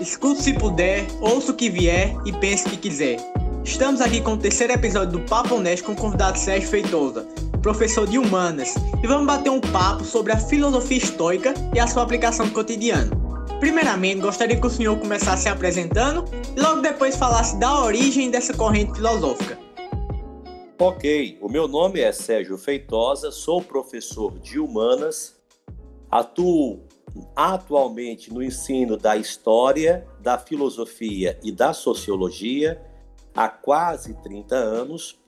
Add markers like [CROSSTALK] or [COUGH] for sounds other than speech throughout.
Escute se puder, ouça o que vier e pense o que quiser. Estamos aqui com o terceiro episódio do Papo Honesto com o convidado Sérgio Feitosa, professor de Humanas, e vamos bater um papo sobre a filosofia estoica e a sua aplicação no cotidiano. Primeiramente, gostaria que o senhor começasse se apresentando e logo depois falasse da origem dessa corrente filosófica. Ok, o meu nome é Sérgio Feitosa, sou professor de Humanas, atuo atualmente no ensino da história, da filosofia e da sociologia há quase 30 anos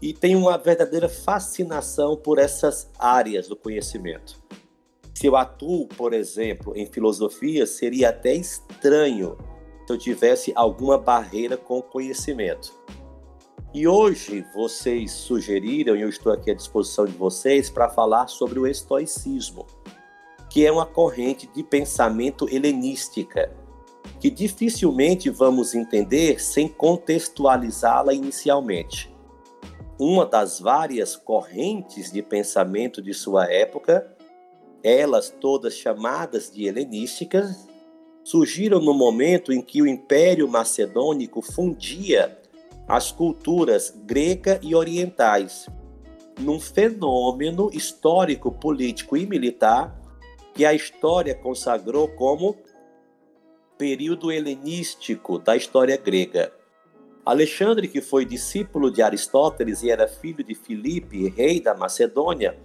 e tenho uma verdadeira fascinação por essas áreas do conhecimento. Se eu atuo, por exemplo, em filosofia, seria até estranho se eu tivesse alguma barreira com o conhecimento. E hoje vocês sugeriram, e eu estou aqui à disposição de vocês, para falar sobre o estoicismo que é uma corrente de pensamento helenística, que dificilmente vamos entender sem contextualizá-la inicialmente. Uma das várias correntes de pensamento de sua época, elas todas chamadas de helenísticas, surgiram no momento em que o Império Macedônico fundia as culturas grega e orientais, num fenômeno histórico, político e militar que a história consagrou como período helenístico da história grega. Alexandre, que foi discípulo de Aristóteles e era filho de Filipe, rei da Macedônia,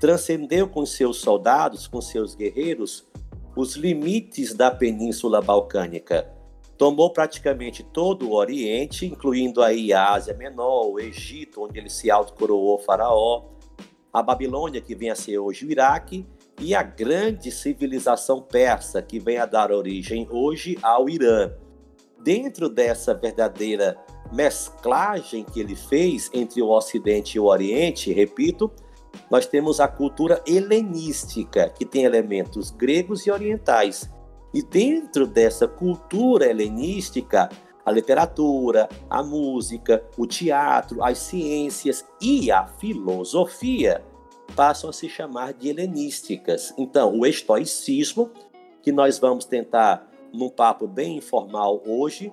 transcendeu com seus soldados, com seus guerreiros, os limites da Península Balcânica. Tomou praticamente todo o Oriente, incluindo aí a Ásia Menor, o Egito, onde ele se autocoroou faraó, a Babilônia, que vem a ser hoje o Iraque, e a grande civilização persa que vem a dar origem hoje ao Irã. Dentro dessa verdadeira mesclagem que ele fez entre o Ocidente e o Oriente, repito, nós temos a cultura helenística, que tem elementos gregos e orientais. E dentro dessa cultura helenística, a literatura, a música, o teatro, as ciências e a filosofia passam a se chamar de helenísticas. Então, o estoicismo, que nós vamos tentar num papo bem informal hoje,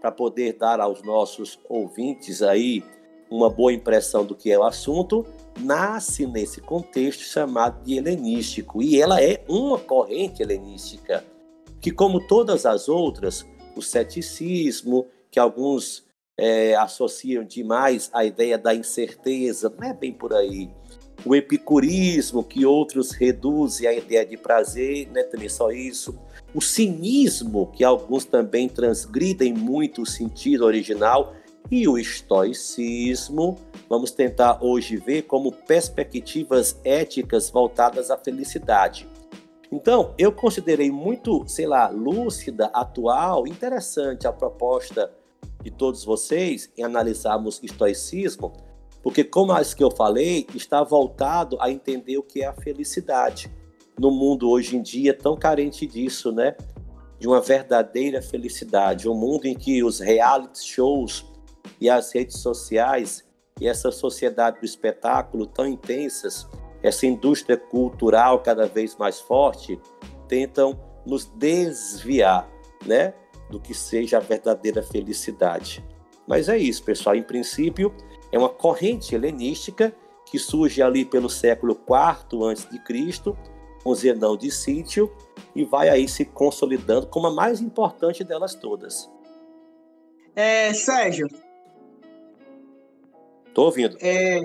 para poder dar aos nossos ouvintes aí uma boa impressão do que é o assunto, nasce nesse contexto chamado de helenístico. E ela é uma corrente helenística, que, como todas as outras, o ceticismo, que alguns é, associam demais à ideia da incerteza, não é bem por aí o epicurismo, que outros reduzem a ideia de prazer, né, também só isso. O cinismo, que alguns também transgridem muito o sentido original, e o estoicismo, vamos tentar hoje ver como perspectivas éticas voltadas à felicidade. Então, eu considerei muito, sei lá, lúcida, atual, interessante a proposta de todos vocês em analisarmos estoicismo, porque, como as que eu falei, está voltado a entender o que é a felicidade. No mundo hoje em dia tão carente disso, né? De uma verdadeira felicidade. Um mundo em que os reality shows e as redes sociais e essa sociedade do espetáculo tão intensas, essa indústria cultural cada vez mais forte, tentam nos desviar, né? Do que seja a verdadeira felicidade. Mas é isso, pessoal. Em princípio, é uma corrente helenística que surge ali pelo século IV a.C., com Zenão de Sítio, e vai aí se consolidando como a mais importante delas todas. É, Sérgio. Tô ouvindo. É,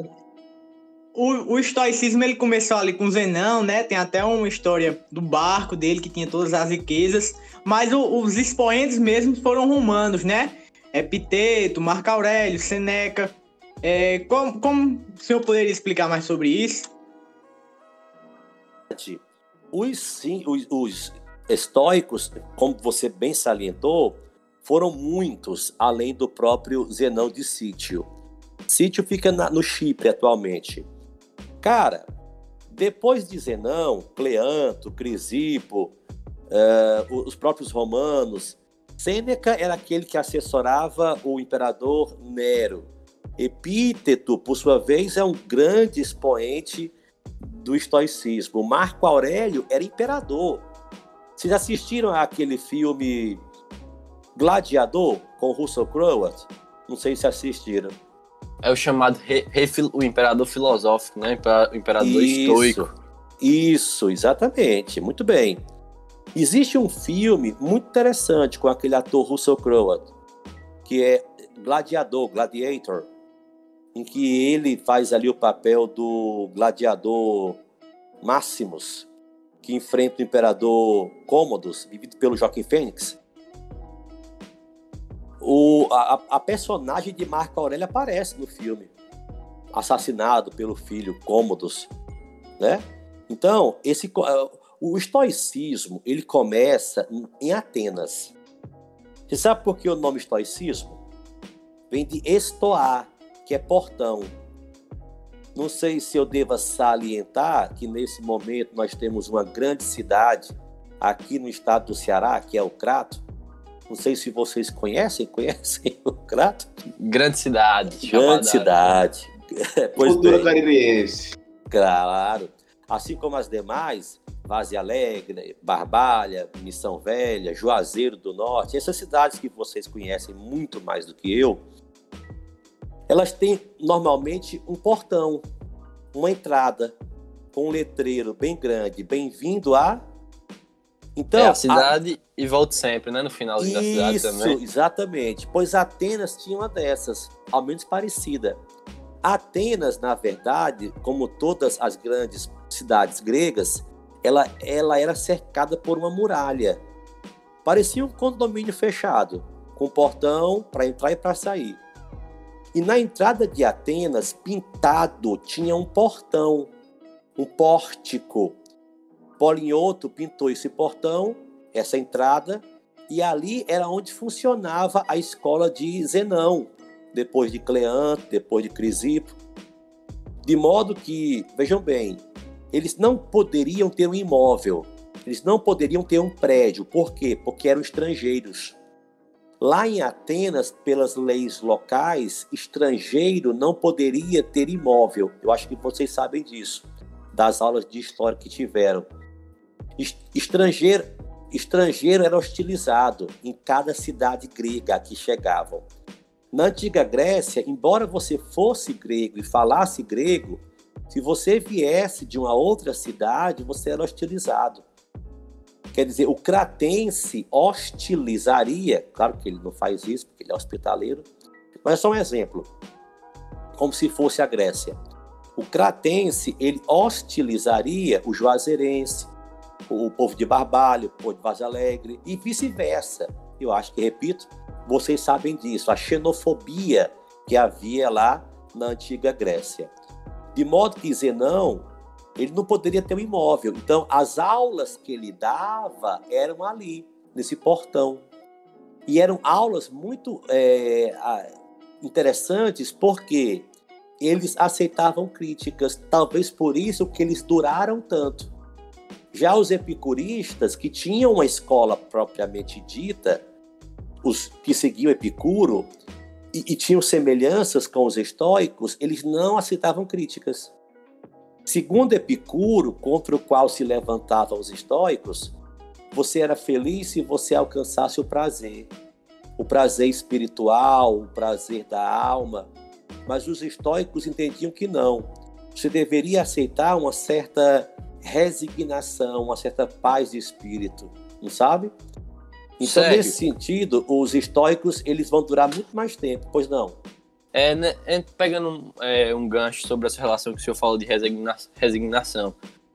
o, o estoicismo ele começou ali com Zenão, né? Tem até uma história do barco dele que tinha todas as riquezas, mas o, os expoentes mesmo foram romanos, né? Epiteto, Marco Aurélio, Seneca. É, como, como o senhor poderia explicar mais sobre isso? Os, sim, os, os estoicos, como você bem salientou, foram muitos, além do próprio Zenão de Sítio. Sítio fica na, no Chipre atualmente. Cara, depois de Zenão, Cleanto, Crisipo, uh, os próprios romanos, Sêneca era aquele que assessorava o imperador Nero. Epíteto, por sua vez, é um grande expoente do estoicismo. Marco Aurélio era imperador. Vocês assistiram aquele filme Gladiador com Russell Crowe? Não sei se assistiram. É o chamado rei, rei, o imperador filosófico, né? O imperador isso, estoico. Isso, exatamente. Muito bem. Existe um filme muito interessante com aquele ator Russell Crowe, que é Gladiador, Gladiator, em que ele faz ali o papel do gladiador Máximos, que enfrenta o imperador Cômodos, vivido pelo Joaquim Fênix. O, a, a, personagem de Marco Aurélio aparece no filme, assassinado pelo filho Cômodos, né? Então, esse, uh, o estoicismo ele começa em Atenas. Você sabe por que o nome estoicismo? Vem de estoar, que é portão. Não sei se eu deva salientar que nesse momento nós temos uma grande cidade aqui no estado do Ceará, que é o Crato. Não sei se vocês conhecem, [LAUGHS] conhecem o Crato? Grande cidade. Grande cidade. [LAUGHS] Pois Cultura caribense. Claro. Assim como as demais, Vaze Alegre, Barbalha, Missão Velha, Juazeiro do Norte, essas cidades que vocês conhecem muito mais do que eu, elas têm normalmente um portão, uma entrada com um letreiro bem grande, bem-vindo a. Então, é a cidade a... e volte sempre, né? No final da cidade também. Isso, exatamente. Pois Atenas tinha uma dessas, ao menos parecida. Atenas, na verdade, como todas as grandes cidades gregas, ela, ela era cercada por uma muralha. Parecia um condomínio fechado, com portão para entrar e para sair. E na entrada de Atenas, pintado, tinha um portão, um pórtico. Polinhoto pintou esse portão, essa entrada, e ali era onde funcionava a escola de Zenão, depois de Cleante, depois de Crisipo. De modo que, vejam bem, eles não poderiam ter um imóvel, eles não poderiam ter um prédio. Por quê? Porque eram estrangeiros. Lá em Atenas, pelas leis locais, estrangeiro não poderia ter imóvel. Eu acho que vocês sabem disso, das aulas de história que tiveram. Estrangeiro, estrangeiro era hostilizado em cada cidade grega que chegavam. Na antiga Grécia, embora você fosse grego e falasse grego, se você viesse de uma outra cidade, você era hostilizado. Quer dizer, o cratense hostilizaria, claro que ele não faz isso, porque ele é hospitaleiro, mas é só um exemplo, como se fosse a Grécia. O cratense, ele hostilizaria o juazeirense, o povo de Barbalho, o povo de Vaz Alegre, e vice-versa. Eu acho que, repito, vocês sabem disso, a xenofobia que havia lá na antiga Grécia. De modo que Zenão ele não poderia ter um imóvel. Então, as aulas que ele dava eram ali, nesse portão. E eram aulas muito é, interessantes porque eles aceitavam críticas, talvez por isso que eles duraram tanto. Já os epicuristas, que tinham uma escola propriamente dita, os que seguiam Epicuro, e, e tinham semelhanças com os estoicos, eles não aceitavam críticas. Segundo Epicuro, contra o qual se levantavam os estoicos, você era feliz se você alcançasse o prazer, o prazer espiritual, o prazer da alma. Mas os estoicos entendiam que não. Você deveria aceitar uma certa resignação, uma certa paz de espírito, não sabe? Então, Sério? nesse sentido, os estoicos eles vão durar muito mais tempo, pois não? É, né, pegando é, um gancho sobre essa relação que o senhor falou de resigna resignação,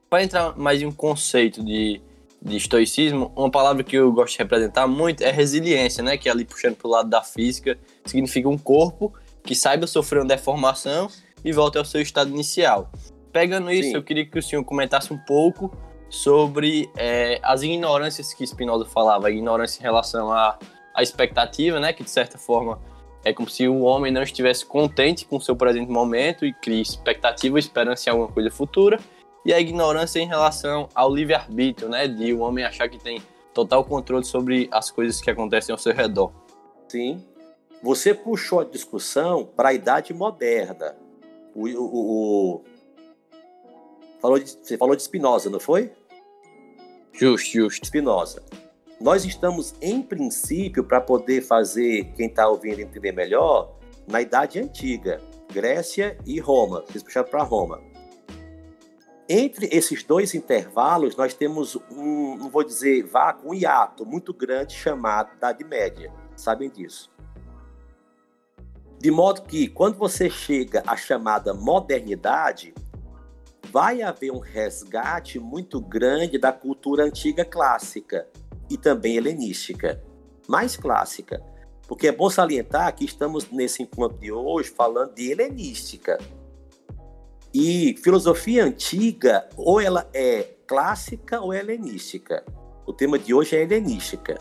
para entrar mais em um conceito de, de estoicismo, uma palavra que eu gosto de representar muito é resiliência, né? Que é ali puxando para o lado da física, significa um corpo que saiba sofrer uma deformação e volte ao seu estado inicial. Pegando isso, Sim. eu queria que o senhor comentasse um pouco sobre é, as ignorâncias que Spinoza falava, a ignorância em relação à, à expectativa, né? Que de certa forma é como se o homem não estivesse contente com o seu presente momento e cria expectativa, esperança em alguma coisa futura. E a ignorância em relação ao livre-arbítrio, né? De o homem achar que tem total controle sobre as coisas que acontecem ao seu redor. Sim. Você puxou a discussão para a idade moderna. O, o, o... Falou de, você falou de Spinoza, não foi? Justo, justo. Spinoza. Nós estamos, em princípio, para poder fazer quem está ouvindo entender melhor, na Idade Antiga, Grécia e Roma. Vocês puxaram para Roma. Entre esses dois intervalos, nós temos um, não vou dizer vácuo, um hiato muito grande chamado Idade Média. Sabem disso? De modo que, quando você chega à chamada modernidade, vai haver um resgate muito grande da cultura antiga clássica e também helenística, mais clássica. Porque é bom salientar que estamos nesse encontro de hoje falando de helenística, e filosofia antiga, ou ela é clássica ou é helenística. O tema de hoje é helenística.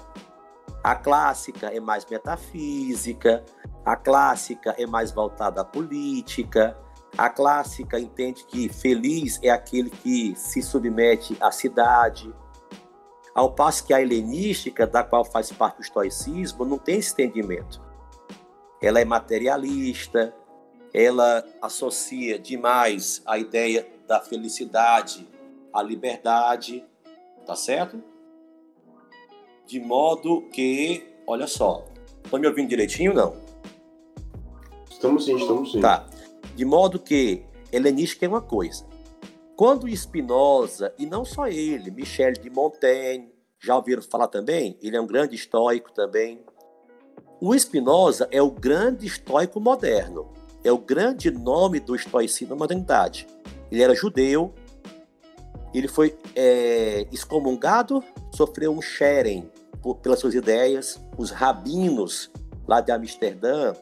A clássica é mais metafísica, a clássica é mais voltada à política, a clássica entende que feliz é aquele que se submete à cidade. Ao passo que a helenística, da qual faz parte o estoicismo, não tem esse entendimento. Ela é materialista, ela associa demais a ideia da felicidade à liberdade, tá certo? De modo que, olha só, estão me ouvindo direitinho não? Estamos sim, estamos sim. Tá. De modo que helenística é uma coisa. Quando Spinoza, e não só ele, Michel de Montaigne, já ouviram falar também? Ele é um grande estoico também. O Spinoza é o grande estoico moderno é o grande nome do estoicismo na modernidade. Ele era judeu, ele foi é, excomungado, sofreu um xerem pelas suas ideias. Os rabinos lá de Amsterdã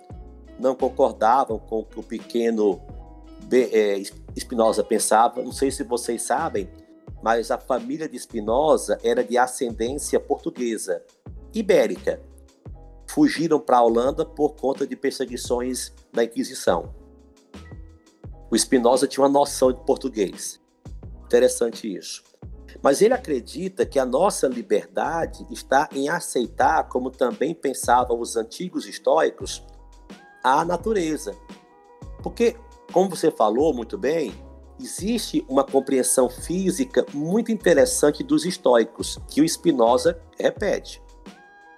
não concordavam com o que o pequeno é, Spinoza pensava. Não sei se vocês sabem, mas a família de Spinoza era de ascendência portuguesa, ibérica fugiram para a Holanda por conta de perseguições da Inquisição. O Spinoza tinha uma noção de português. Interessante isso. Mas ele acredita que a nossa liberdade está em aceitar, como também pensavam os antigos estoicos, a natureza. Porque, como você falou muito bem, existe uma compreensão física muito interessante dos estoicos, que o Spinoza repete.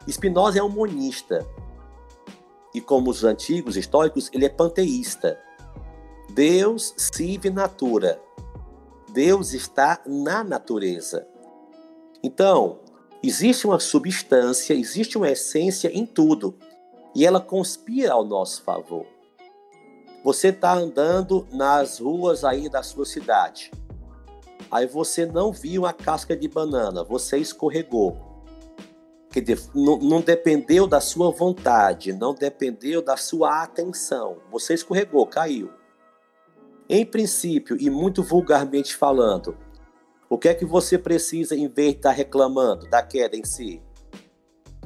Spinoza é um monista. E como os antigos históricos, ele é panteísta. Deus sive natura. Deus está na natureza. Então, existe uma substância, existe uma essência em tudo. E ela conspira ao nosso favor. Você está andando nas ruas aí da sua cidade. Aí você não viu a casca de banana, você escorregou Quer dizer, não, não dependeu da sua vontade, não dependeu da sua atenção. Você escorregou, caiu. Em princípio, e muito vulgarmente falando, o que é que você precisa em vez de estar reclamando da queda em si?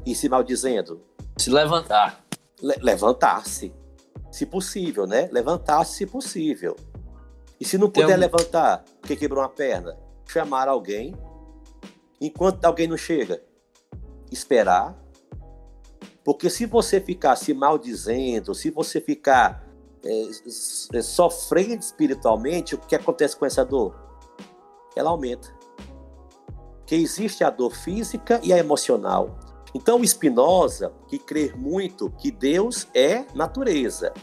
E se maldizendo? Se levantar. Le levantar-se. Se possível, né? Levantar-se se possível. E se não puder um... levantar, porque quebrou uma perna, chamar alguém. Enquanto alguém não chega, esperar. Porque se você ficar se maldizendo, se você ficar é, é, sofrendo espiritualmente, o que acontece com essa dor? Ela aumenta. Que existe a dor física e a emocional. Então, Spinoza, que crê muito que Deus é natureza,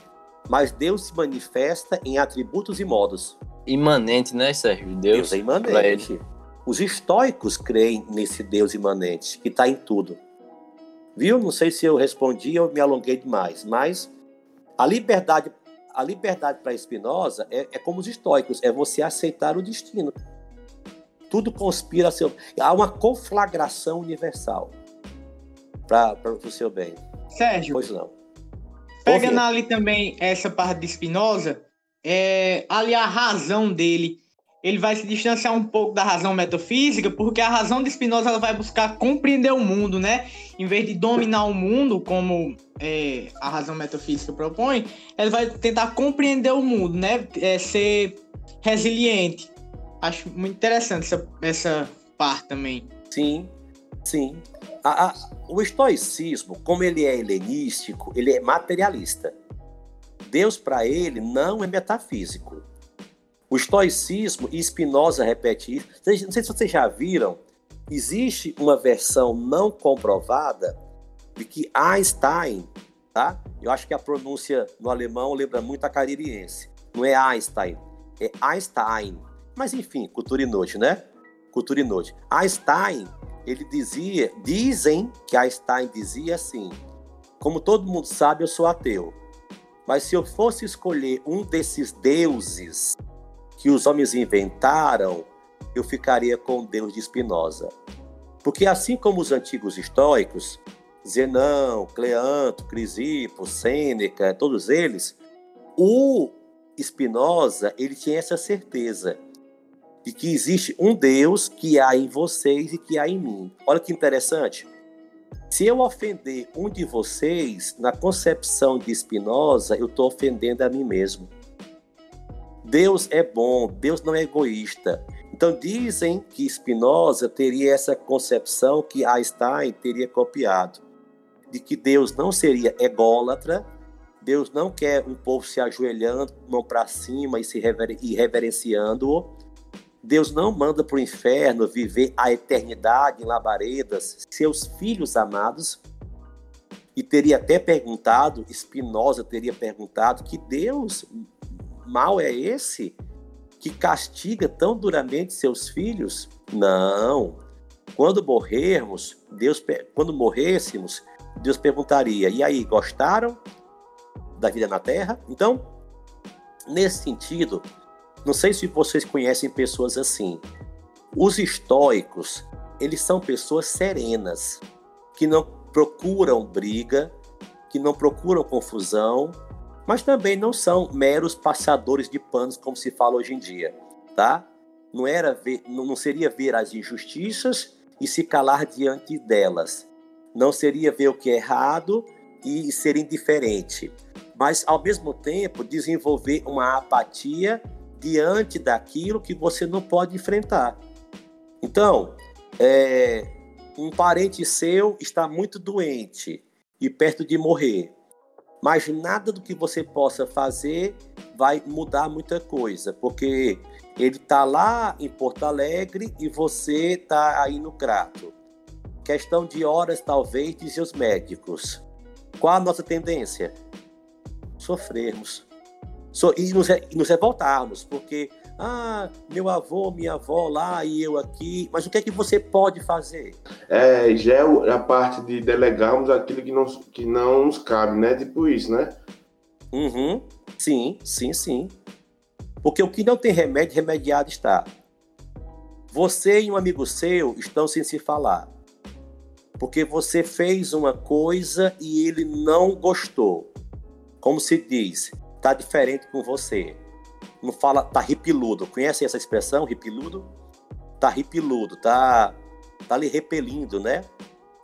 mas Deus se manifesta em atributos e modos. Imanente, né, Sérgio? Deus, Deus é imanente. Os estoicos creem nesse Deus imanente, que está em tudo. Viu? Não sei se eu respondi ou me alonguei demais, mas a liberdade, a liberdade para Spinoza é, é como os estoicos, é você aceitar o destino. Tudo conspira a seu. Há uma conflagração universal para o seu bem. Sérgio. Pois não. Pegando ali também essa parte de Spinoza, é, ali a razão dele ele vai se distanciar um pouco da razão metafísica, porque a razão de Spinoza ela vai buscar compreender o mundo, né? Em vez de dominar o mundo, como é, a razão metafísica propõe, ela vai tentar compreender o mundo, né? É, ser resiliente. Acho muito interessante essa, essa parte também. Sim, sim. A, a, o estoicismo, como ele é helenístico, ele é materialista. Deus, para ele, não é metafísico o estoicismo, e Spinoza repete isso, não sei se vocês já viram, existe uma versão não comprovada de que Einstein, tá? Eu acho que a pronúncia no alemão lembra muito a caririense. Não é Einstein, é Einstein. Mas enfim, cultura inútil, né? Cultura inútil. Einstein, ele dizia, dizem que Einstein dizia assim: como todo mundo sabe, eu sou ateu. Mas se eu fosse escolher um desses deuses que os homens inventaram, eu ficaria com o Deus de Spinoza. Porque assim como os antigos estoicos, Zenão, Cleanto, Crisipo, Sêneca, todos eles, o Spinoza, ele tinha essa certeza de que existe um Deus que há em vocês e que há em mim. Olha que interessante. Se eu ofender um de vocês, na concepção de Spinoza, eu estou ofendendo a mim mesmo. Deus é bom, Deus não é egoísta. Então dizem que Spinoza teria essa concepção que Einstein teria copiado de que Deus não seria ególatra, Deus não quer um povo se ajoelhando, mão para cima e se rever, e reverenciando-o. Deus não manda para o inferno viver a eternidade em labaredas, seus filhos amados. E teria até perguntado, Spinoza teria perguntado, que Deus mal é esse que castiga tão duramente seus filhos? Não. Quando morrermos, Deus, quando morrêssemos, Deus perguntaria: e aí, gostaram da vida na Terra? Então, nesse sentido, não sei se vocês conhecem pessoas assim. Os estoicos, eles são pessoas serenas, que não procuram briga, que não procuram confusão, mas também não são meros passadores de panos, como se fala hoje em dia, tá? Não, era ver, não seria ver as injustiças e se calar diante delas, não seria ver o que é errado e ser indiferente, mas ao mesmo tempo desenvolver uma apatia diante daquilo que você não pode enfrentar. Então, é, um parente seu está muito doente e perto de morrer, mas nada do que você possa fazer vai mudar muita coisa, porque ele está lá em Porto Alegre e você está aí no Crato. Questão de horas, talvez, dizem os médicos. Qual a nossa tendência? Sofrermos. So, e, nos, e nos revoltarmos, porque, ah, meu avô, minha avó lá e eu aqui, mas o que é que você pode fazer? É, já é a parte de delegarmos aquilo que não, que não nos cabe, né? Tipo isso, né? Uhum. Sim, sim, sim. Porque o que não tem remédio, remediado está. Você e um amigo seu estão sem se falar porque você fez uma coisa e ele não gostou. Como se diz, tá diferente com você. Não fala, tá ripiludo. Conhece essa expressão, ripiludo? Tá ripiludo, tá, tá lhe repelindo, né?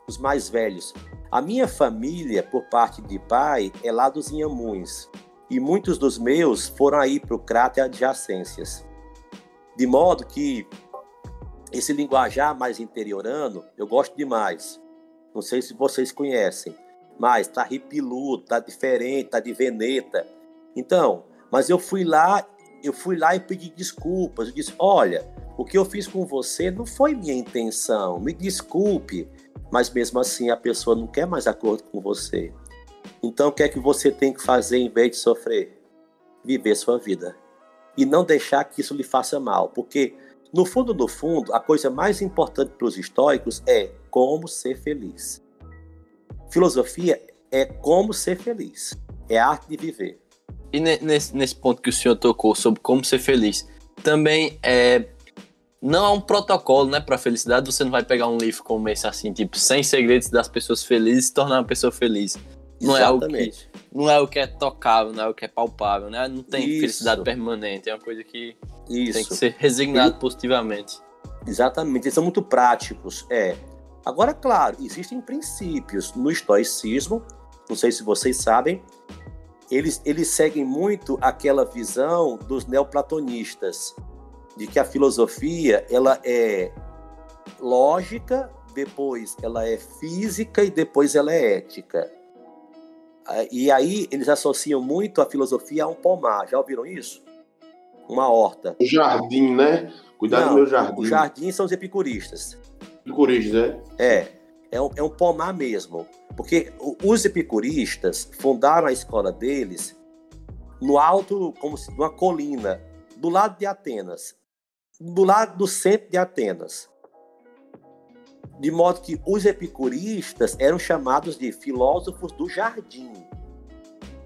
Os mais velhos. A minha família, por parte de pai, é lá dos Inhamuns. E muitos dos meus foram aí para o cráter adjacências. De modo que esse linguajar mais interiorano, eu gosto demais. Não sei se vocês conhecem, mas tá ripiludo, tá diferente, tá de veneta. Então, mas eu fui lá, eu fui lá e pedi desculpas. Eu disse: "Olha, o que eu fiz com você não foi minha intenção. Me desculpe". Mas mesmo assim a pessoa não quer mais acordo com você. Então, o que é que você tem que fazer em vez de sofrer? Viver sua vida. E não deixar que isso lhe faça mal, porque no fundo, no fundo, a coisa mais importante para os estoicos é como ser feliz. Filosofia é como ser feliz, é a arte de viver. E nesse, nesse ponto que o senhor tocou sobre como ser feliz, também é não há um protocolo, né, para felicidade. Você não vai pegar um livro como esse assim, tipo 100 segredos das pessoas felizes e se tornar uma pessoa feliz. Não Exatamente. é algo que não é o que é tocável, não é o que é palpável, né? Não tem Isso. felicidade permanente, é uma coisa que Isso. tem que ser resignado Ele... positivamente. Exatamente, eles são muito práticos, é. Agora, claro, existem princípios no estoicismo, não sei se vocês sabem, eles, eles seguem muito aquela visão dos neoplatonistas, de que a filosofia ela é lógica, depois ela é física e depois ela é ética. E aí eles associam muito a filosofia a um pomar. Já ouviram isso? Uma horta. O jardim, né? Cuidado Não, do meu jardim. O jardim são os epicuristas. Epicuristas, é? É, é um, é um pomar mesmo. Porque os epicuristas fundaram a escola deles no alto, como se numa colina, do lado de Atenas, do lado do centro de Atenas. De modo que os epicuristas eram chamados de filósofos do jardim.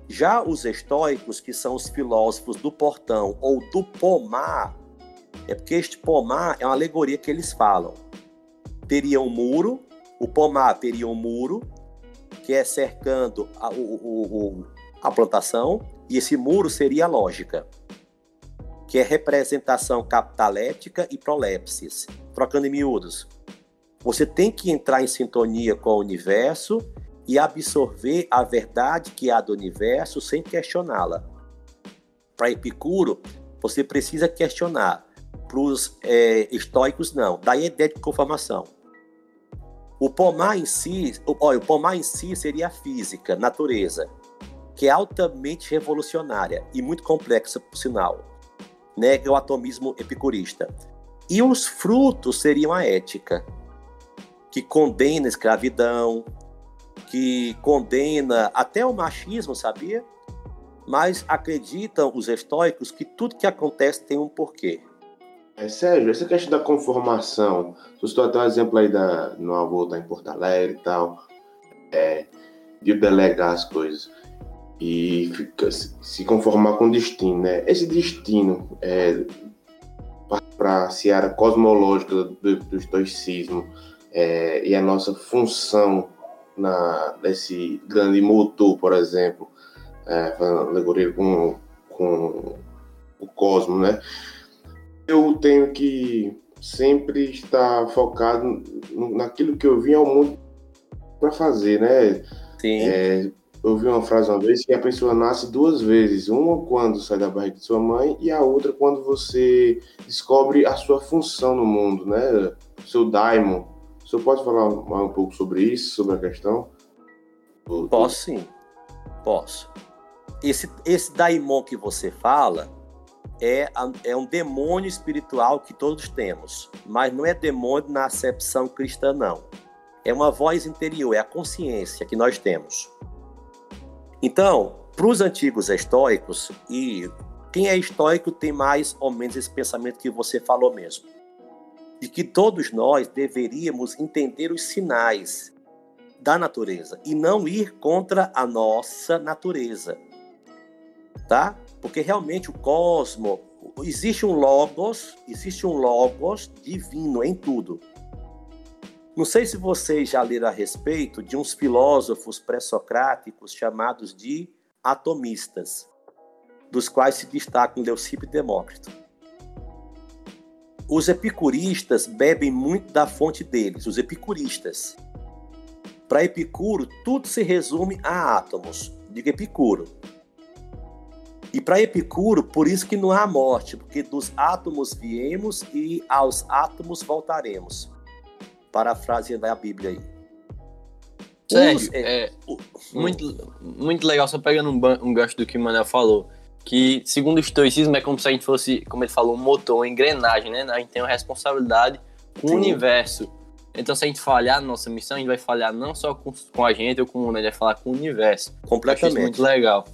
Já os estoicos, que são os filósofos do portão ou do pomar, é porque este pomar é uma alegoria que eles falam. Teria um muro, o pomar teria um muro, que é cercando a, o, o, a plantação, e esse muro seria a lógica, que é representação capitalética e prolepsis. Trocando em miúdos. Você tem que entrar em sintonia com o universo e absorver a verdade que há do universo sem questioná-la. Para Epicuro, você precisa questionar. Para os é, estoicos, não. Daí a ideia de conformação. O pomar em si, olha, o pomar em si seria a física, natureza, que é altamente revolucionária e muito complexa, por sinal. Nega o atomismo epicurista. E os frutos seriam a ética, que condena a escravidão, que condena até o machismo, sabia? Mas acreditam os estoicos que tudo que acontece tem um porquê. É sério, essa questão da conformação, você até um exemplo aí da meu avô tá em Porto Alegre e tal, é, de delegar as coisas e fica, se conformar com o destino, né? Esse destino é, para a seara cosmológica do, do estoicismo é, e a nossa função na, nesse grande motor, por exemplo, é, alegoria com, com o cosmos, né? Eu tenho que sempre estar focado naquilo que eu vim ao mundo para fazer, né? Sim. É, eu ouvi uma frase uma vez que a pessoa nasce duas vezes, uma quando sai da barriga de sua mãe e a outra quando você descobre a sua função no mundo, né? O seu daimon, o senhor pode falar um pouco sobre isso, sobre a questão? Posso sim, posso. Esse, esse daimon que você fala é, é um demônio espiritual que todos temos, mas não é demônio na acepção cristã, não. É uma voz interior, é a consciência que nós temos. Então, para os antigos estoicos, e quem é estoico tem mais ou menos esse pensamento que você falou mesmo de que todos nós deveríamos entender os sinais da natureza e não ir contra a nossa natureza, tá? Porque realmente o cosmo existe um logos, existe um logos divino em tudo. Não sei se vocês já leram a respeito de uns filósofos pré-socráticos chamados de atomistas, dos quais se destacam Leucipo e Demócrito. Os epicuristas bebem muito da fonte deles, os epicuristas. Para Epicuro, tudo se resume a átomos. Diga Epicuro. E para Epicuro, por isso que não há morte, porque dos átomos viemos e aos átomos voltaremos. Parafraseando a Bíblia aí. Sérgio, é, muito, muito legal, só pegando um, um gancho do que o Manuel falou que, segundo o estoicismo, é como se a gente fosse, como ele falou, um motor, uma engrenagem, né? A gente tem uma responsabilidade com Sim. o universo. Então, se a gente falhar na nossa missão, a gente vai falhar não só com, com a gente ou com o mundo, a gente vai falar com o universo. Completamente. muito legal.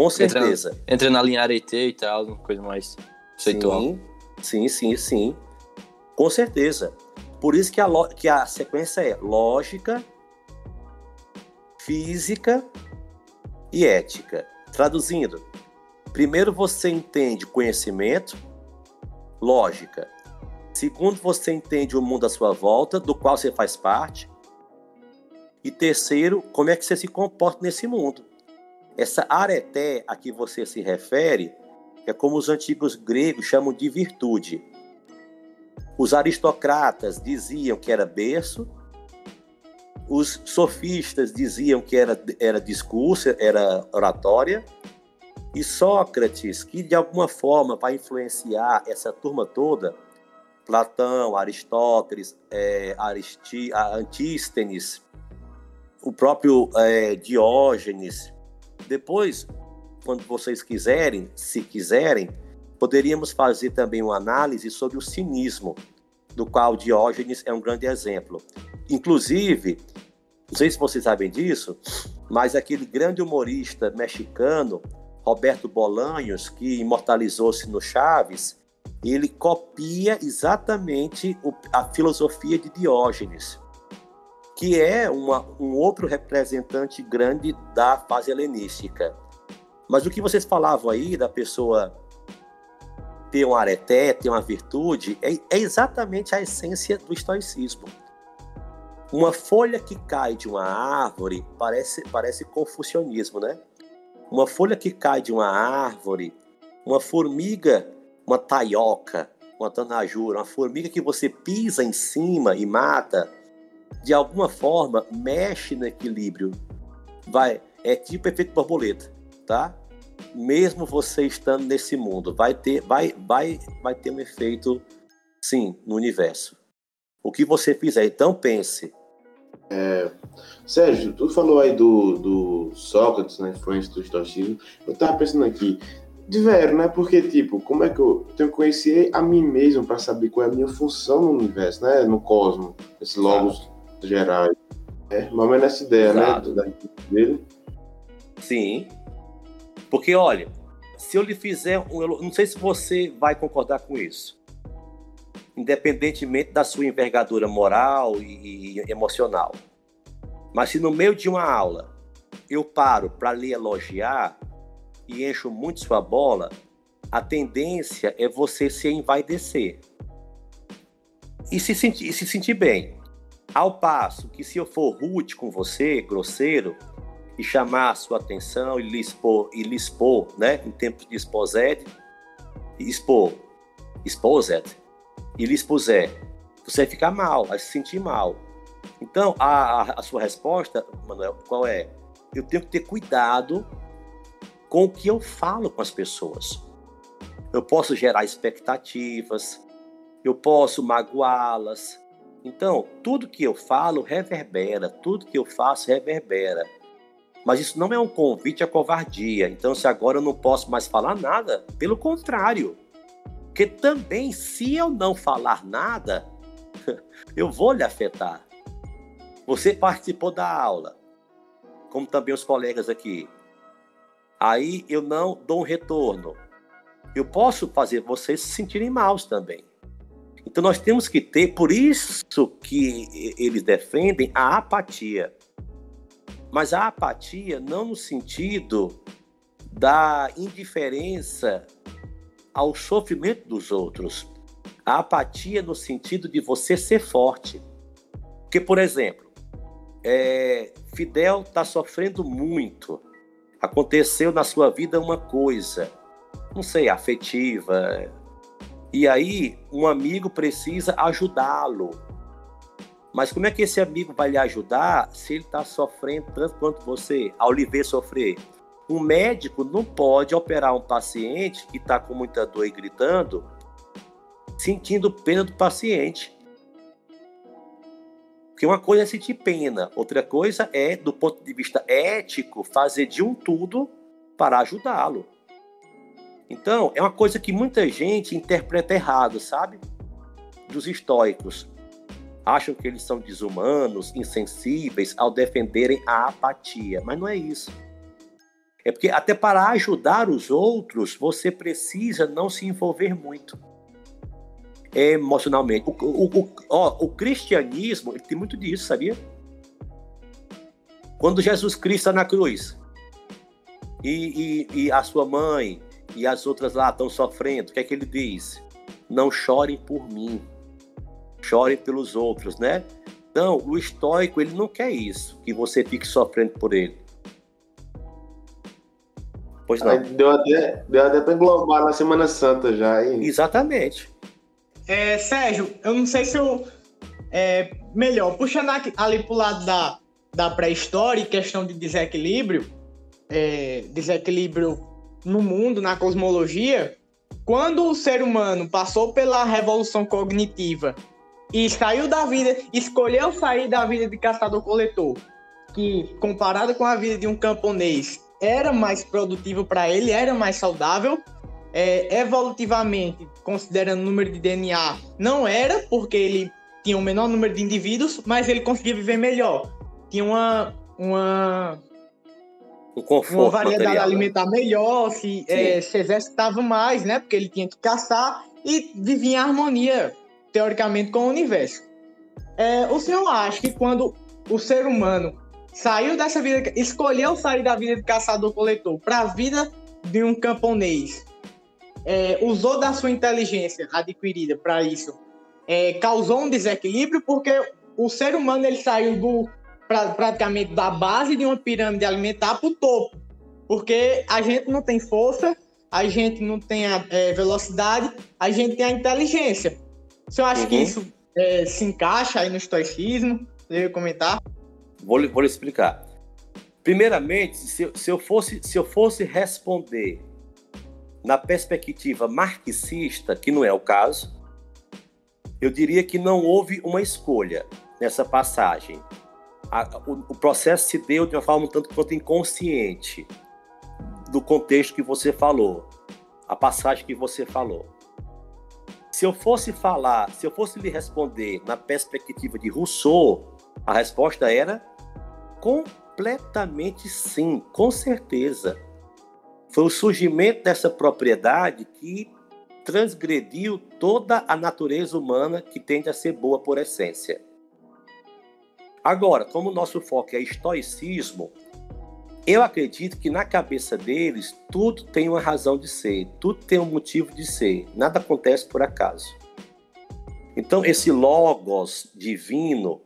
Com certeza. Entra, entra na linha arete e tal, uma coisa mais conceitual. Sim, sim, sim, sim. Com certeza. Por isso que a, que a sequência é lógica, física e ética. Traduzindo, Primeiro, você entende conhecimento, lógica. Segundo, você entende o mundo à sua volta, do qual você faz parte. E terceiro, como é que você se comporta nesse mundo. Essa areté a que você se refere é como os antigos gregos chamam de virtude. Os aristocratas diziam que era berço, os sofistas diziam que era, era discurso, era oratória, e Sócrates, que de alguma forma vai influenciar essa turma toda, Platão, Aristóteles, é, Aristi, Antístenes, o próprio é, Diógenes. Depois, quando vocês quiserem, se quiserem, poderíamos fazer também uma análise sobre o cinismo, do qual Diógenes é um grande exemplo. Inclusive, não sei se vocês sabem disso, mas aquele grande humorista mexicano, Roberto Bolanhos, que imortalizou-se no Chaves, ele copia exatamente a filosofia de Diógenes, que é uma, um outro representante grande da fase helenística. Mas o que vocês falavam aí da pessoa ter um areté, ter uma virtude, é, é exatamente a essência do estoicismo. Uma folha que cai de uma árvore parece, parece confucionismo, né? Uma folha que cai de uma árvore, uma formiga, uma taioca, uma tanajura, uma formiga que você pisa em cima e mata, de alguma forma mexe no equilíbrio. Vai, é tipo efeito borboleta, tá? mesmo você estando nesse mundo, vai ter, vai, vai, vai ter um efeito, sim, no universo. O que você fizer, então pense. É, Sérgio, tu falou aí do, do Sócrates, na né, influência do estoicismo. Eu tava pensando aqui, de velho, né? Porque, tipo, como é que eu tenho que conhecer a mim mesmo para saber qual é a minha função no universo, né? No cosmos, esse logos gerais. É, mais ou menos essa ideia, né, Exato. né? Dele. Sim, porque, olha, se eu lhe fizer um. Eu não sei se você vai concordar com isso. Independentemente da sua envergadura moral e, e emocional. Mas se no meio de uma aula eu paro para lhe elogiar e encho muito sua bola, a tendência é você se envaidecer. E se sentir, e se sentir bem. Ao passo que se eu for rude com você, grosseiro, e chamar a sua atenção e lhe expor, e lhe expor né, em tempo de exposed, expor, exposed, e lhe expuser, você vai ficar mal, vai se sentir mal. Então, a, a, sua resposta, Manuel, qual é? Eu tenho que ter cuidado com o que eu falo com as pessoas. Eu posso gerar expectativas, eu posso magoá-las. Então, tudo que eu falo reverbera, tudo que eu faço reverbera. Mas isso não é um convite à covardia. Então, se agora eu não posso mais falar nada, pelo contrário. Porque também, se eu não falar nada, [LAUGHS] eu vou lhe afetar. Você participou da aula, como também os colegas aqui. Aí eu não dou um retorno. Eu posso fazer vocês se sentirem maus também. Então nós temos que ter, por isso que eles defendem a apatia. Mas a apatia não no sentido da indiferença ao sofrimento dos outros. A apatia no sentido de você ser forte. Porque, por exemplo, é, Fidel está sofrendo muito. Aconteceu na sua vida uma coisa, não sei, afetiva. E aí, um amigo precisa ajudá-lo mas como é que esse amigo vai lhe ajudar se ele está sofrendo tanto quanto você, ao lhe ver sofrer? Um médico não pode operar um paciente que está com muita dor e gritando, sentindo pena do paciente. Porque uma coisa é sentir pena, outra coisa é, do ponto de vista ético, fazer de um tudo para ajudá-lo. Então, é uma coisa que muita gente interpreta errado, sabe? Dos estoicos acham que eles são desumanos, insensíveis ao defenderem a apatia, mas não é isso. É porque até para ajudar os outros, você precisa não se envolver muito emocionalmente. O, o, o, ó, o cristianismo tem muito disso, sabia? Quando Jesus Cristo está na cruz e, e, e a sua mãe e as outras lá estão sofrendo, o que é que ele diz? Não chorem por mim, chore pelos outros, né? Não, o estoico, ele não quer isso, que você fique sofrendo por ele. Pois não. Deu até, deu até pra englobar na Semana Santa já, hein? Exatamente. É, Sérgio, eu não sei se eu... É, melhor, puxando ali pro lado da, da pré-história, questão de desequilíbrio, é, desequilíbrio no mundo, na cosmologia, quando o ser humano passou pela revolução cognitiva e saiu da vida, escolheu sair da vida de caçador-coletor, que comparado com a vida de um camponês era mais produtivo para ele, era mais saudável, é, evolutivamente, considerando o número de DNA, não era, porque ele tinha um menor número de indivíduos, mas ele conseguia viver melhor. Tinha uma, uma, O conforto uma variedade material, né? alimentar melhor, se, é, se exercitava mais, né? Porque ele tinha que caçar e vivia em harmonia, teoricamente, com o universo. É, o senhor acha que quando o ser humano saiu dessa vida, escolheu sair da vida de caçador-coletor para a vida de um camponês, é, usou da sua inteligência adquirida para isso, é, causou um desequilíbrio porque o ser humano ele saiu do pra- praticamente da base de uma pirâmide alimentar para o topo, porque a gente não tem força, a gente não tem a é, velocidade, a gente tem a inteligência. Senhor acha que Uhum. isso é, se encaixa aí no estoicismo? Você ia comentar? Vou, lhe- vou lhe explicar. Primeiramente, se, se eu fosse, se eu fosse responder na perspectiva marxista, que não é o caso, eu diria que não houve uma escolha nessa passagem. A- o, o processo se deu de uma forma um tanto quanto inconsciente do contexto que você falou, a passagem que você falou. Se eu fosse falar, se eu fosse lhe responder na perspectiva de Rousseau, a resposta era completamente sim, com certeza. Foi o surgimento dessa propriedade que transgrediu toda a natureza humana que tende a ser boa por essência. Agora, como o nosso foco é estoicismo, eu acredito que na cabeça deles tudo tem uma razão de ser, tudo tem um motivo de ser, nada acontece por acaso. Então, esse logos divino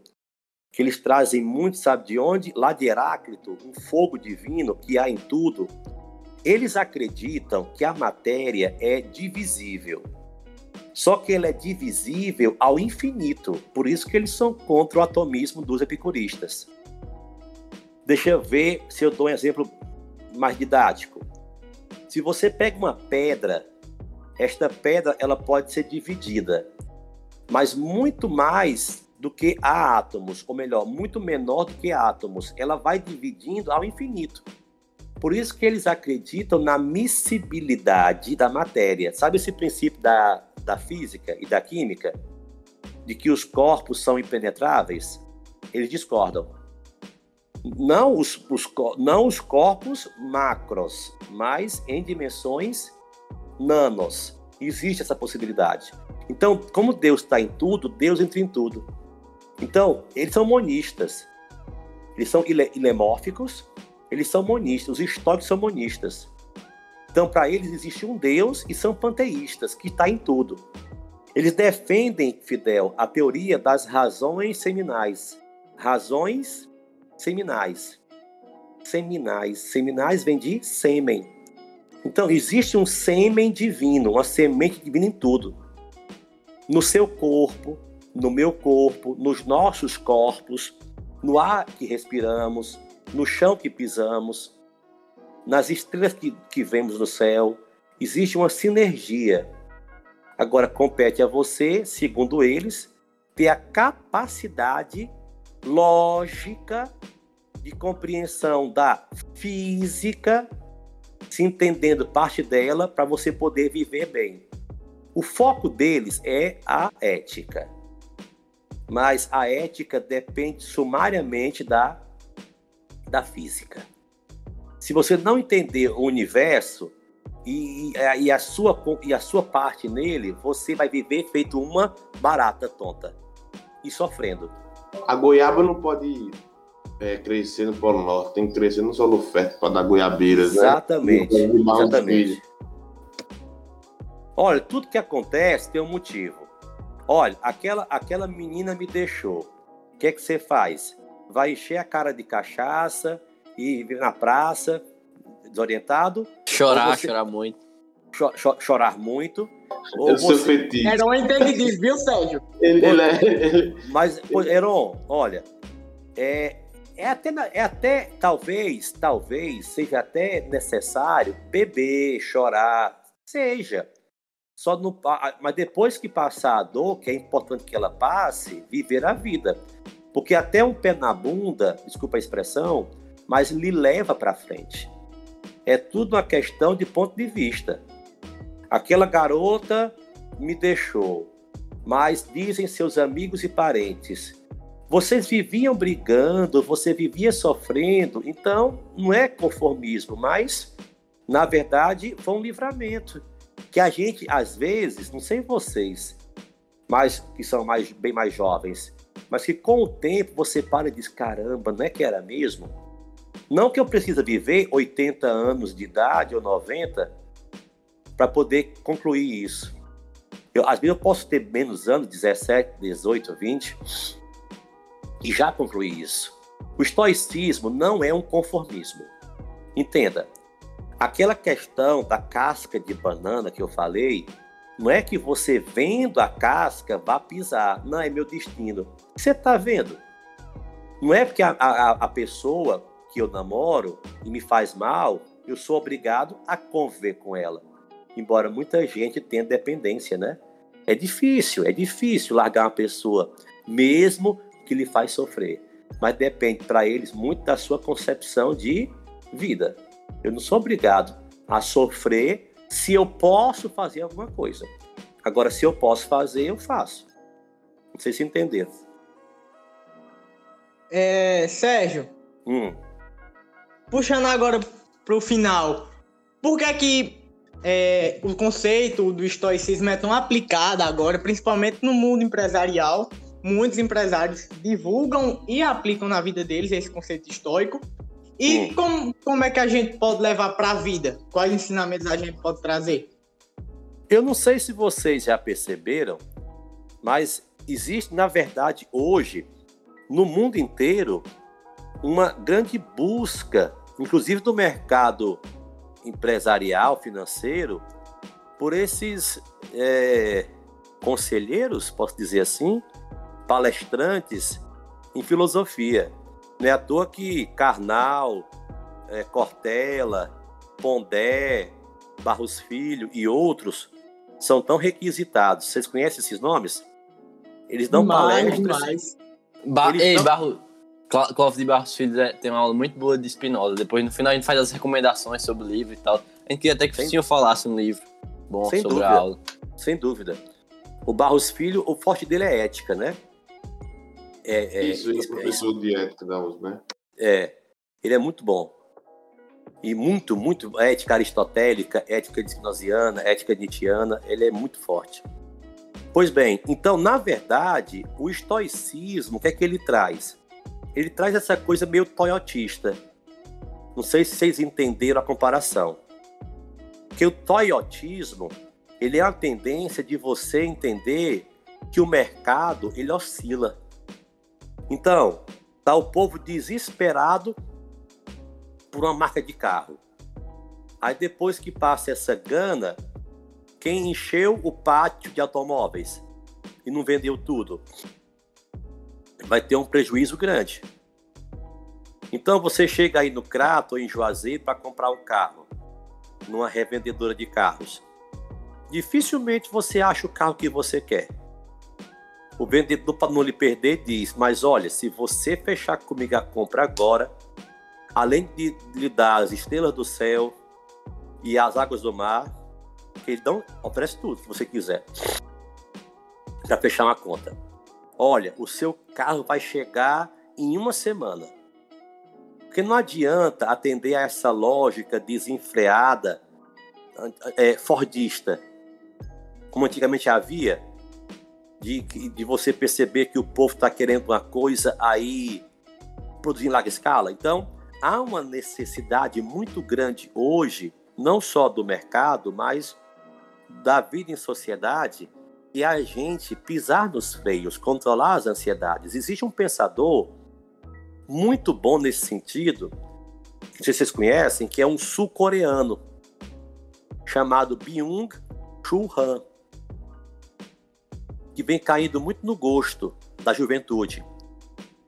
que eles trazem muito, sabe de onde? Lá de Heráclito, um fogo divino que há em tudo. Eles acreditam que a matéria é divisível. Só que ela é divisível ao infinito. Por isso que eles são contra o atomismo dos epicuristas. Deixa eu ver se eu dou um exemplo mais didático. Se você pega uma pedra, esta pedra ela pode ser dividida, mas muito mais do que há átomos, ou melhor, muito menor do que átomos. Ela vai dividindo ao infinito. Por isso que eles acreditam na miscibilidade da matéria. Sabe esse princípio da, da física e da química? De que os corpos são impenetráveis? Eles discordam. Não os, os, não os corpos macros, mas em dimensões nanos. Existe essa possibilidade. Então, como Deus está em tudo, Deus entra em tudo. Então, eles são monistas. Eles são ile- ilemórficos, eles são monistas. Os estoicos são monistas. Então, para eles, existe um Deus e são panteístas, que está em tudo. Eles defendem, Fidel, a teoria das razões seminais. Razões seminais. Seminais. Seminais vem de sêmen. Então, existe um sêmen divino, uma semente divina em tudo. No seu corpo, no meu corpo, nos nossos corpos, no ar que respiramos, no chão que pisamos, nas estrelas que, que vemos no céu. Existe uma sinergia. Agora, compete a você, segundo eles, ter a capacidade lógica de compreensão da física, se entendendo parte dela, para você poder viver bem. O foco deles é a ética. Mas a ética depende sumariamente da, da física. Se você não entender o universo e, e, a sua, e a sua parte nele, você vai viver feito uma barata tonta e sofrendo. A goiaba não pode é, crescer no Polo Norte, tem que crescer no solo fértil para dar goiabeiras, Exatamente. né? Exatamente. Olha, tudo que acontece tem um motivo. Olha, aquela, aquela menina me deixou. O que é que você faz? Vai encher a cara de cachaça e vir na praça, desorientado. Chorar, você- chorar muito. cho- cho- chorar muito. Ou Eu sou você... fetiche. Era um entendido, viu, Sérgio? Ele, ele é, ele- Mas, pô, Heron, olha, é, é, até, na- é até, talvez, talvez, seja até necessário beber, chorar, seja. Só no, pa- mas depois que passar a dor, que é importante que ela passe, viver a vida. Porque até um pé na bunda, desculpa a expressão, mas lhe leva para frente. É tudo uma questão de ponto de vista. Aquela garota me deixou, mas dizem seus amigos e parentes. Vocês viviam brigando, você vivia sofrendo, então não é conformismo, mas na verdade foi um livramento que a gente às vezes, não sei vocês, mas que são mais bem mais jovens, mas que com o tempo você para e diz caramba, não é que era mesmo? Não que eu precisa viver 80 anos de idade ou 90 para poder concluir isso. Eu, às vezes eu posso ter menos anos, 17, 18, 20, e já concluí isso. O estoicismo não é um conformismo. Entenda, aquela questão da casca de banana que eu falei, não é que você vendo a casca vá pisar. Não, é meu destino. Você está vendo? Não é porque a, a, a pessoa que eu namoro e me faz mal, eu sou obrigado a conviver com ela embora muita gente tenha dependência, né? É difícil, é difícil largar uma pessoa, mesmo que lhe faz sofrer. Mas depende para eles muito da sua concepção de vida. Eu não sou obrigado a sofrer se eu posso fazer alguma coisa. Agora, se eu posso fazer, eu faço. Não sei se entenderam. É, Sérgio. Hum. Puxando agora para o final. Por que é que é, o conceito do estoicismo é tão aplicado agora, principalmente no mundo empresarial. Muitos empresários divulgam e aplicam na vida deles esse conceito estoico. E hum. como, como é que a gente pode levar para a vida? Quais ensinamentos a gente pode trazer? Eu não sei se vocês já perceberam, mas existe, na verdade, hoje, no mundo inteiro, uma grande busca, inclusive do mercado empresarial, financeiro, por esses é, conselheiros, posso dizer assim, palestrantes em filosofia. Não é à toa que Karnal, é, Cortella, Pondé, Barros Filho e outros são tão requisitados. Vocês conhecem esses nomes? Eles dão mais, palestras. Mais. Ba Eles Ei, dão... Barro, Clóvis de Barros Filho é, tem uma aula muito boa de Spinoza. Depois, no final, a gente faz as recomendações sobre o livro e tal. A gente queria até que o senhor falasse um livro bom Sem sobre dúvida. a aula. Sem dúvida. O Barros Filho, o forte dele é ética, né? É, é, Isso, é professor de ética da USP, né? É. Ele é muito bom. E muito, muito ética aristotélica, ética spinoziana, ética nietzschiana, ele é muito forte. Pois bem, então, na verdade, o estoicismo, o que é que ele traz? ele traz essa coisa meio toyotista. Não sei se vocês entenderam a comparação. Que o toyotismo, ele é a tendência de você entender que o mercado, ele oscila. Então, tá o povo desesperado por uma marca de carro. Aí depois que passa essa gana, quem encheu o pátio de automóveis e não vendeu tudo? vai ter um prejuízo grande. Então você chega aí no Crato ou em Juazeiro para comprar um carro, numa revendedora de carros. Dificilmente você acha o carro que você quer. O vendedor, para não lhe perder, diz: Mas olha, se você fechar comigo a compra agora, além de lhe dar as estrelas do céu e as águas do mar, ele não oferece tudo que você quiser para fechar uma conta. Olha, o seu carro vai chegar em uma semana. Porque não adianta atender a essa lógica desenfreada, é, fordista, como antigamente havia, de, de você perceber que o povo está querendo uma coisa aí produzir em larga escala. Então, há uma necessidade muito grande hoje, não só do mercado, mas da vida em sociedade, e a gente pisar nos freios, controlar as ansiedades. Existe um pensador muito bom nesse sentido, que se vocês conhecem, que é um sul-coreano, chamado Byung-Chul Han, que vem caindo muito no gosto da juventude,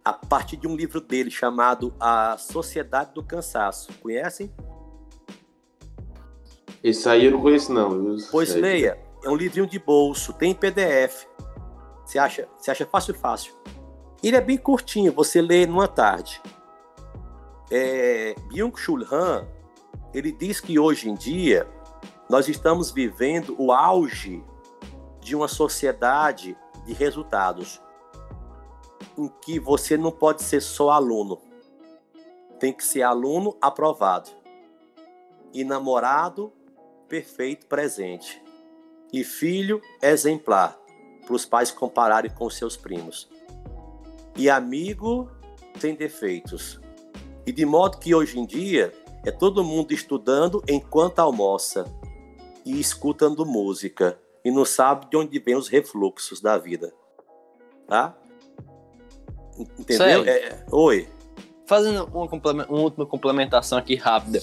a partir de um livro dele chamado A Sociedade do Cansaço. Conhecem? Esse aí eu não conheço, não. Pois leia. É um livrinho de bolso, tem PDF. Você acha, você acha fácil, fácil. Ele é bem curtinho, você lê numa tarde. É, Byung-Chul Han, ele diz que hoje em dia nós estamos vivendo o auge de uma sociedade de resultados, em que você não pode ser só aluno, tem que ser aluno aprovado e namorado perfeito presente e filho exemplar para os pais compararem com seus primos. E amigo sem defeitos. E de modo que hoje em dia é todo mundo estudando enquanto almoça e escutando música e não sabe de onde vem os refluxos da vida. Tá? Entendeu? É, oi. Fazendo uma, uma, última complementação aqui rápida.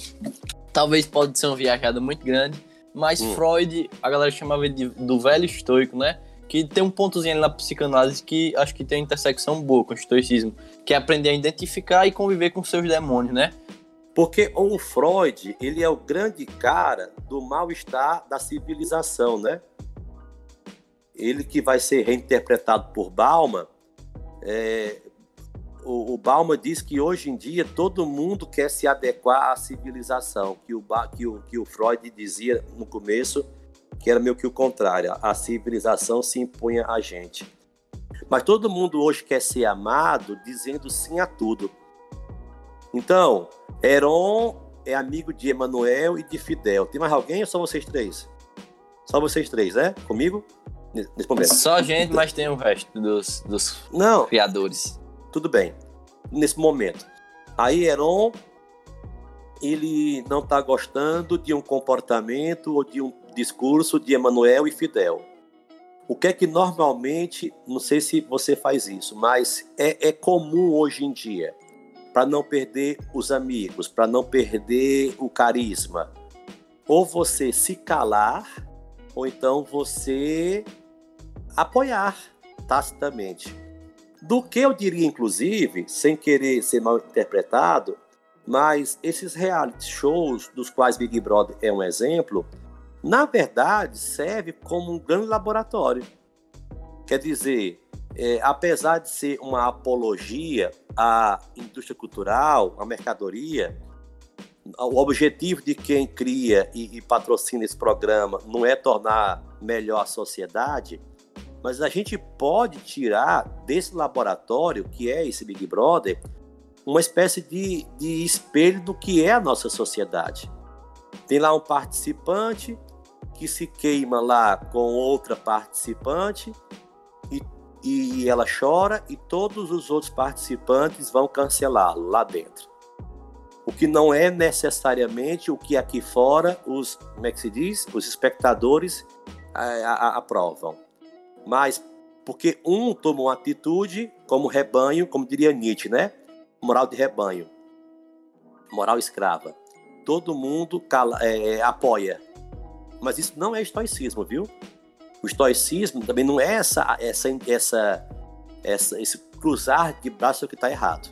Talvez pode ser uma viajada muito grande, mas hum. Freud, a galera chamava de, do velho estoico, né? Que tem um pontozinho ali na psicanálise que acho que tem uma intersecção boa com o estoicismo, que é aprender a identificar e conviver com seus demônios, né? Porque o Freud, ele é o grande cara do mal-estar da civilização, né? Ele que vai ser reinterpretado por Bauman, é, o, o Bauman diz que hoje em dia todo mundo quer se adequar à civilização, que o, que o, que o Freud dizia no começo que era meio que o contrário, a civilização se impunha a gente. Mas todo mundo hoje quer ser amado dizendo sim a tudo. Então, Heron é amigo de Emanuel e de Fidel. Tem mais alguém ou só vocês três? Só vocês três, né? Comigo? Nesse momento. Só a gente, mas tem o resto dos, dos Não, criadores. Tudo bem. Nesse momento. Aí Heron, ele não está gostando de um comportamento ou de um discurso de Emanuel e Fidel. O que é que normalmente, não sei se você faz isso, mas é, é comum hoje em dia para não perder os amigos, para não perder o carisma. Ou você se calar, ou então você apoiar tacitamente. Do que eu diria, inclusive, sem querer ser mal interpretado, mas esses reality shows, dos quais Big Brother é um exemplo, na verdade serve como um grande laboratório. Quer dizer, é, apesar de ser uma apologia à indústria cultural, à mercadoria, o objetivo de quem cria e, e, patrocina esse programa não é tornar melhor a sociedade, mas a gente pode tirar desse laboratório, que é esse Big Brother, uma espécie de, de espelho do que é a nossa sociedade. Tem lá um participante que se queima lá com outra participante e ela chora e todos os outros participantes vão cancelá-lo lá dentro. O que não é necessariamente o que aqui fora os, como é que se diz, os espectadores a, aprovam. Mas porque um tomou uma atitude como rebanho, como diria Nietzsche, né? Moral de rebanho, moral escrava. Todo mundo cala, é, apoia. Mas isso não é estoicismo, viu? O estoicismo também não é essa, essa, essa, essa esse cruzar de braços que está errado.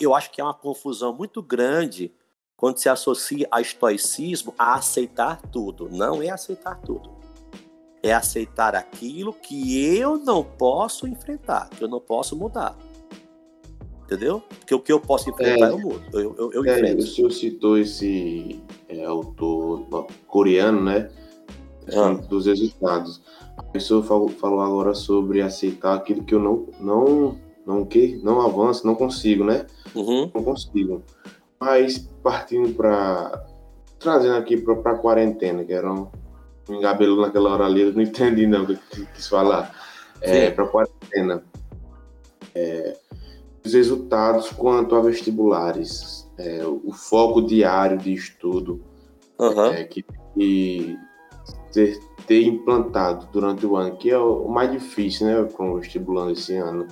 Eu acho que é uma confusão muito grande quando se associa a estoicismo a aceitar tudo. Não é aceitar tudo. É aceitar aquilo que eu não posso enfrentar, que eu não posso mudar. Entendeu? Porque o que eu posso enfrentar, é, eu mudo. Eu, eu, eu é, enfrento. O senhor citou esse é, autor coreano, né? ah. dos resultados. A pessoa falou, falou, agora sobre aceitar aquilo que eu não não não que não avanço, não consigo, né? Uhum. Não consigo. Mas partindo para trazendo aqui para a quarentena, que era um, um engabelo naquela hora ali, eu não entendi não o que eu quis falar. É, para quarentena. É, os resultados quanto a vestibulares, é, o foco diário de estudo uhum. é, que, que ter, ter implantado durante o ano, que é o mais difícil, né, com o vestibulando esse ano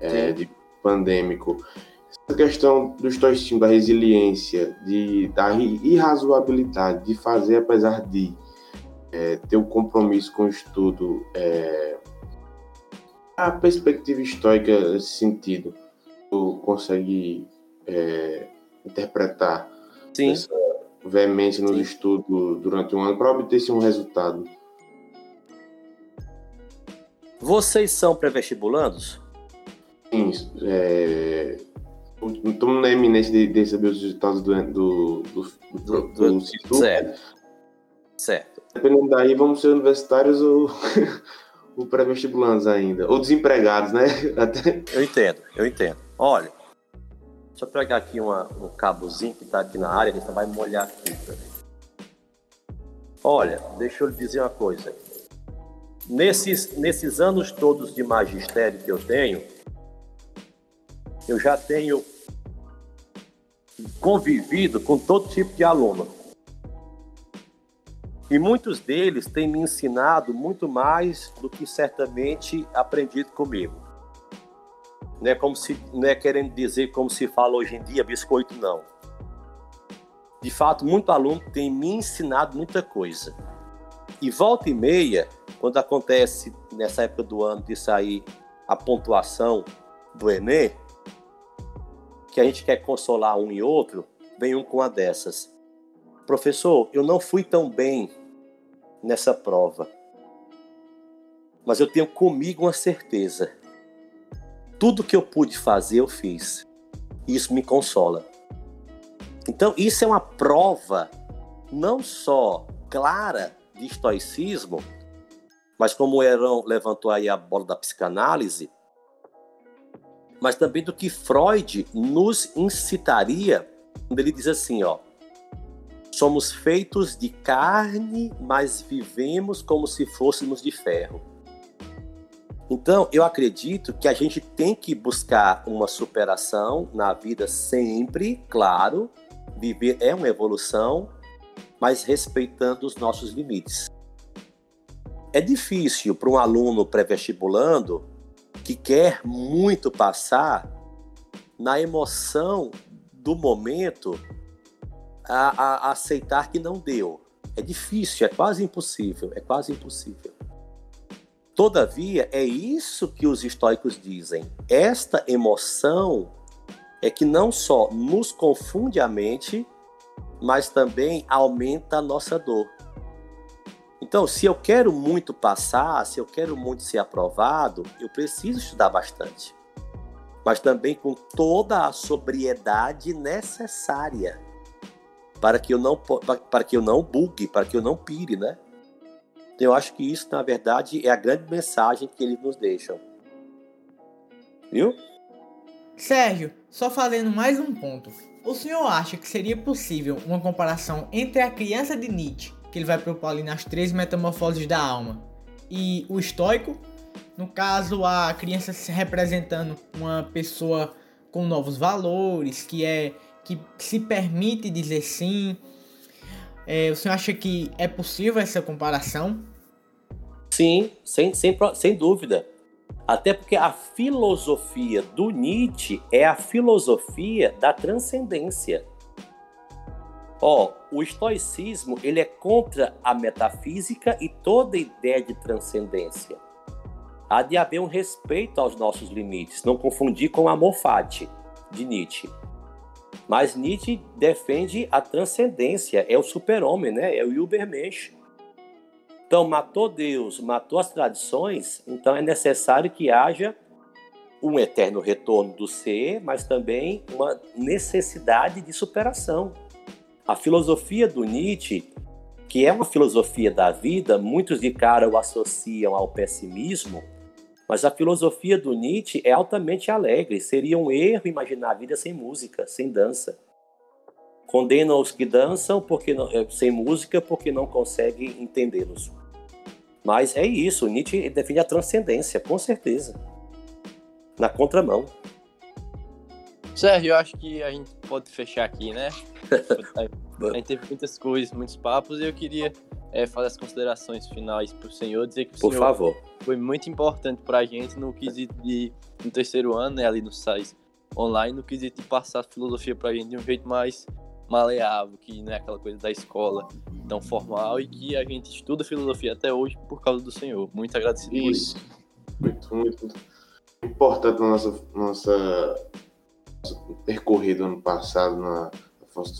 é, de pandêmico. Essa questão do estoicismo, da resiliência, de, da irrazoabilidade, de fazer apesar de é, ter o um compromisso com o estudo, é, a perspectiva estoica nesse sentido, tu consegue é, interpretar Sim. essa veemência no estudo durante um ano para obter um resultado. Vocês são pré-vestibulandos? Sim, é, estamos na eminência de, de, saber os resultados do, do, do, do, do, do Certo. Certo. Dependendo daí, vamos ser universitários ou, [LAUGHS] ou pré-vestibulantes ainda. Ou desempregados, né? [LAUGHS] Até... Eu entendo, eu entendo. Olha, deixa eu pegar aqui uma, um cabozinho que está aqui na área, ele vai molhar aqui. Olha, deixa eu lhe dizer uma coisa. Nesses, nesses anos todos de magistério que eu tenho, eu já tenho convivido com todo tipo de aluno. E muitos deles têm me ensinado muito mais do que certamente aprendido comigo. Não é, como se, não é querendo dizer como se fala hoje em dia, biscoito não. De fato, muito aluno tem me ensinado muita coisa. E volta e meia, quando acontece nessa época do ano de sair a pontuação do Enem, que a gente quer consolar um e outro, vem um com uma dessas. Professor, eu não fui tão bem nessa prova, mas eu tenho comigo uma certeza. Tudo que eu pude fazer, eu fiz. Isso me consola. Então, isso é uma prova não só clara de estoicismo, mas como o Heron levantou aí a bola da psicanálise, mas também do que Freud nos incitaria quando ele diz assim, ó, somos feitos de carne, mas vivemos como se fôssemos de ferro. Então, eu acredito que a gente tem que buscar uma superação na vida sempre, claro, viver é uma evolução, mas respeitando os nossos limites. É difícil para um aluno pré-vestibulando que quer muito passar na emoção do momento a, a, aceitar que não deu. É difícil, é quase impossível, é quase impossível. Todavia, é isso que os estoicos dizem. Esta emoção é que não só nos confunde a mente, mas também aumenta a nossa dor. Então, se eu quero muito passar, se eu quero muito ser aprovado, eu preciso estudar bastante. Mas também com toda a sobriedade necessária para que eu não para que eu não bugue, para que eu não pire, né? Então, eu acho que isso, na verdade, é a grande mensagem que eles nos deixam. Viu? Sérgio, só fazendo mais um ponto. O senhor acha que seria possível uma comparação entre a criança de Nietzsche que ele vai propor ali nas três metamorfoses da alma. E o estoico, no caso, a criança se representando uma pessoa com novos valores, que é que se permite dizer sim. É, o senhor acha que é possível essa comparação? Sim, sem, sem, sem dúvida. Até porque a filosofia do Nietzsche é a filosofia da transcendência. Ó, o estoicismo ele é contra a metafísica e toda ideia de transcendência. Há de haver um respeito aos nossos limites, não confundir com o amor fati de Nietzsche. Mas Nietzsche defende a transcendência, é o super-homem, né? É o Übermensch. Então, matou Deus, matou as tradições, então é necessário que haja um eterno retorno do ser, mas também uma necessidade de superação. A filosofia do Nietzsche, que é uma filosofia da vida, muitos de cara o associam ao pessimismo, mas a filosofia do Nietzsche é altamente alegre. Seria um erro imaginar a vida sem música, sem dança. Condenam os que dançam porque não, eh, sem música porque não conseguem entendê-los. Mas é isso, Nietzsche define a transcendência, com certeza. Na contramão. Sérgio, eu acho que a gente pode fechar aqui, né? [LAUGHS] a gente teve muitas coisas, muitos papos, e eu queria é, fazer as considerações finais para o senhor, dizer que o Por senhor favor. foi muito importante para a gente no quesito de, no terceiro ano, né, ali no SAIS online, no quesito de passar a filosofia para a gente de um jeito mais maleável, que não é aquela coisa da escola tão formal, e que a gente estuda filosofia até hoje por causa do senhor. Muito agradecido isso. por isso. Muito, muito, muito importante na nossa, nossa percorrido ano passado na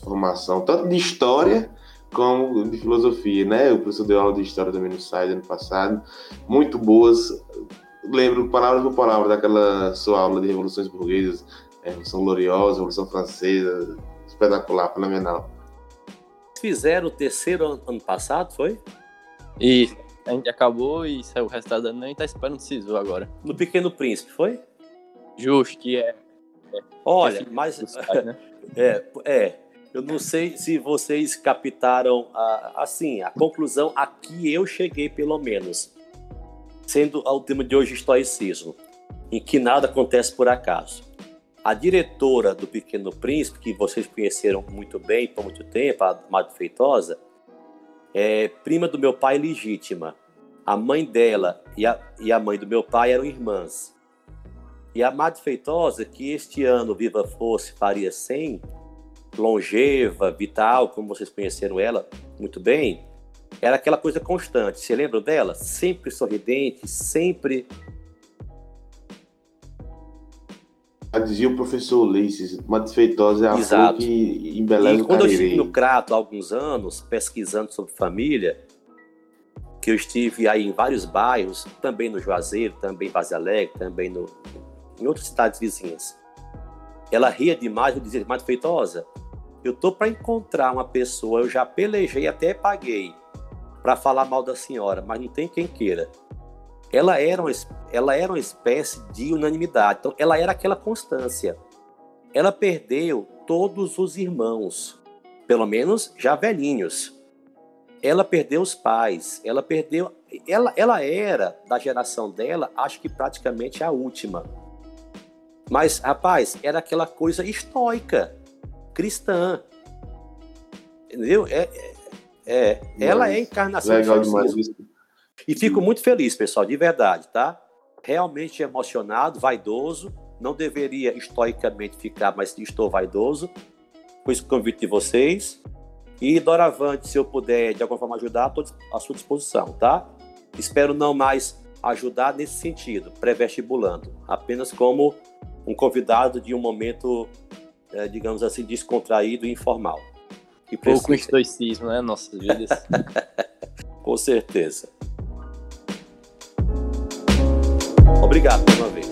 formação, tanto de história como de filosofia, né? O professor deu aula de história também no SAID ano passado, muito boas. Lembro palavras por palavra daquela sua aula de revoluções burguesas, é, Revolução Gloriosa, Revolução Francesa, espetacular, fenomenal. fizeram o terceiro ano, ano passado, foi? E a gente acabou e saiu o resultado da nem tá esperando o SISU agora. No Pequeno Príncipe, foi? Justo, que é. Olha, é mas. site, né? [LAUGHS] É, é. Eu não sei se vocês captaram a, assim a conclusão a que eu cheguei, pelo menos, sendo o tema de hoje estoicismo, em que nada acontece por acaso. A diretora do Pequeno Príncipe, que vocês conheceram muito bem por muito tempo, a Madre Feitosa, é prima do meu pai legítima. A mãe dela e a, e a mãe do meu pai eram irmãs. E a Madre Feitosa, que este ano Viva Fosse faria 100, longeva, vital, como vocês conheceram ela muito bem, era aquela coisa constante. Você lembra dela? Sempre sorridente, sempre. Dizia o professor Ulisses, uma desfeitosa é a Exato. flor que embeleza E quando eu estive no Crato há alguns anos, pesquisando sobre família, que eu estive aí em vários bairros, também no Juazeiro, também em Base Alegre, também no, em outras cidades vizinhas. Ela ria demais, eu dizia, Madre Feitosa, eu tô para encontrar uma pessoa, eu já pelejei, até paguei para falar mal da senhora, mas não tem quem queira. Ela era, uma, ela era uma espécie de unanimidade, então ela era aquela constância. Ela perdeu todos os irmãos, pelo menos já velhinhos. Ela perdeu os pais, ela perdeu. Ela, ela era, da geração dela, acho que praticamente a última. Mas, rapaz, era aquela coisa estoica, cristã. Entendeu? É, é, é, ela é a encarnação Legal do demais isso. E fico muito feliz, pessoal, de verdade, tá? Realmente emocionado, vaidoso. Não deveria estoicamente ficar, mas estou vaidoso com esse convite de vocês. E, doravante, se eu puder de alguma forma ajudar, estou à sua disposição, tá? Espero não mais ajudar nesse sentido, pré-vestibulando, apenas como um convidado de um momento, eh, digamos assim, descontraído e informal. Pouco precisa, estoicismo, né? Nossas vidas. [LAUGHS] com certeza. Obrigado mais uma vez.